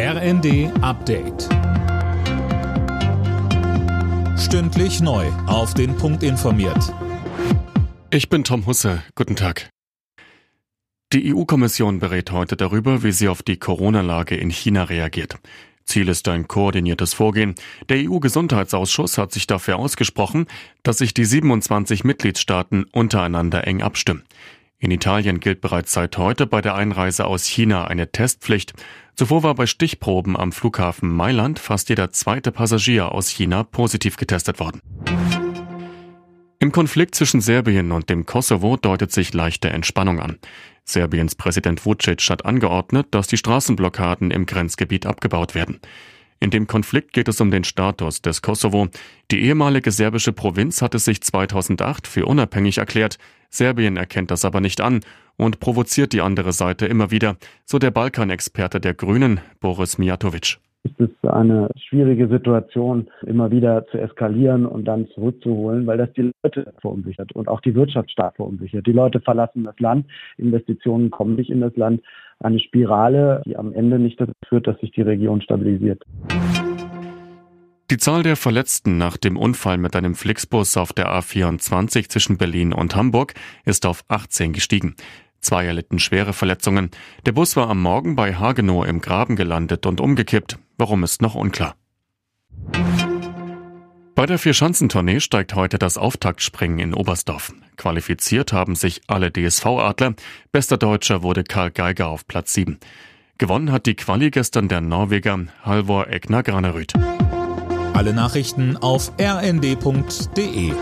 RND Update. Stündlich neu. Auf den Punkt informiert. Ich bin Tom Husse. Guten Tag. Die EU-Kommission berät heute darüber, wie sie auf die Corona-Lage in China reagiert. Ziel ist ein koordiniertes Vorgehen. Der EU-Gesundheitsausschuss hat sich dafür ausgesprochen, dass sich die 27 Mitgliedstaaten untereinander eng abstimmen. In Italien gilt bereits seit heute bei der Einreise aus China eine Testpflicht. Zuvor war bei Stichproben am Flughafen Mailand fast jeder zweite Passagier aus China positiv getestet worden. Im Konflikt zwischen Serbien und dem Kosovo deutet sich leichte Entspannung an. Serbiens Präsident Vucic hat angeordnet, dass die Straßenblockaden im Grenzgebiet abgebaut werden. In dem Konflikt geht es um den Status des Kosovo. Die ehemalige serbische Provinz hatte sich 2008 für unabhängig erklärt. Serbien erkennt das aber nicht an und provoziert die andere Seite immer wieder, so der Balkanexperte der Grünen, Boris Mijatovic ist es eine schwierige Situation, immer wieder zu eskalieren und dann zurückzuholen, weil das die Leute verunsichert und auch die Wirtschaft stark verunsichert. Die Leute verlassen das Land, Investitionen kommen nicht in das Land. Eine Spirale, die am Ende nicht dazu führt, dass sich die Region stabilisiert. Die Zahl der Verletzten nach dem Unfall mit einem Flixbus auf der A24 zwischen Berlin und Hamburg ist auf 18 gestiegen. Zwei erlitten schwere Verletzungen. Der Bus war am Morgen bei Hagenow im Graben gelandet und umgekippt. Warum ist noch unklar. Bei der Vierschanzentournee steigt heute das Auftaktspringen in Oberstdorf. Qualifiziert haben sich alle DSV-Adler. Bester Deutscher wurde Karl Geiger auf Platz 7. Gewonnen hat die Quali gestern der Norweger Halvor Egner Granerüth. Alle Nachrichten auf rnd.de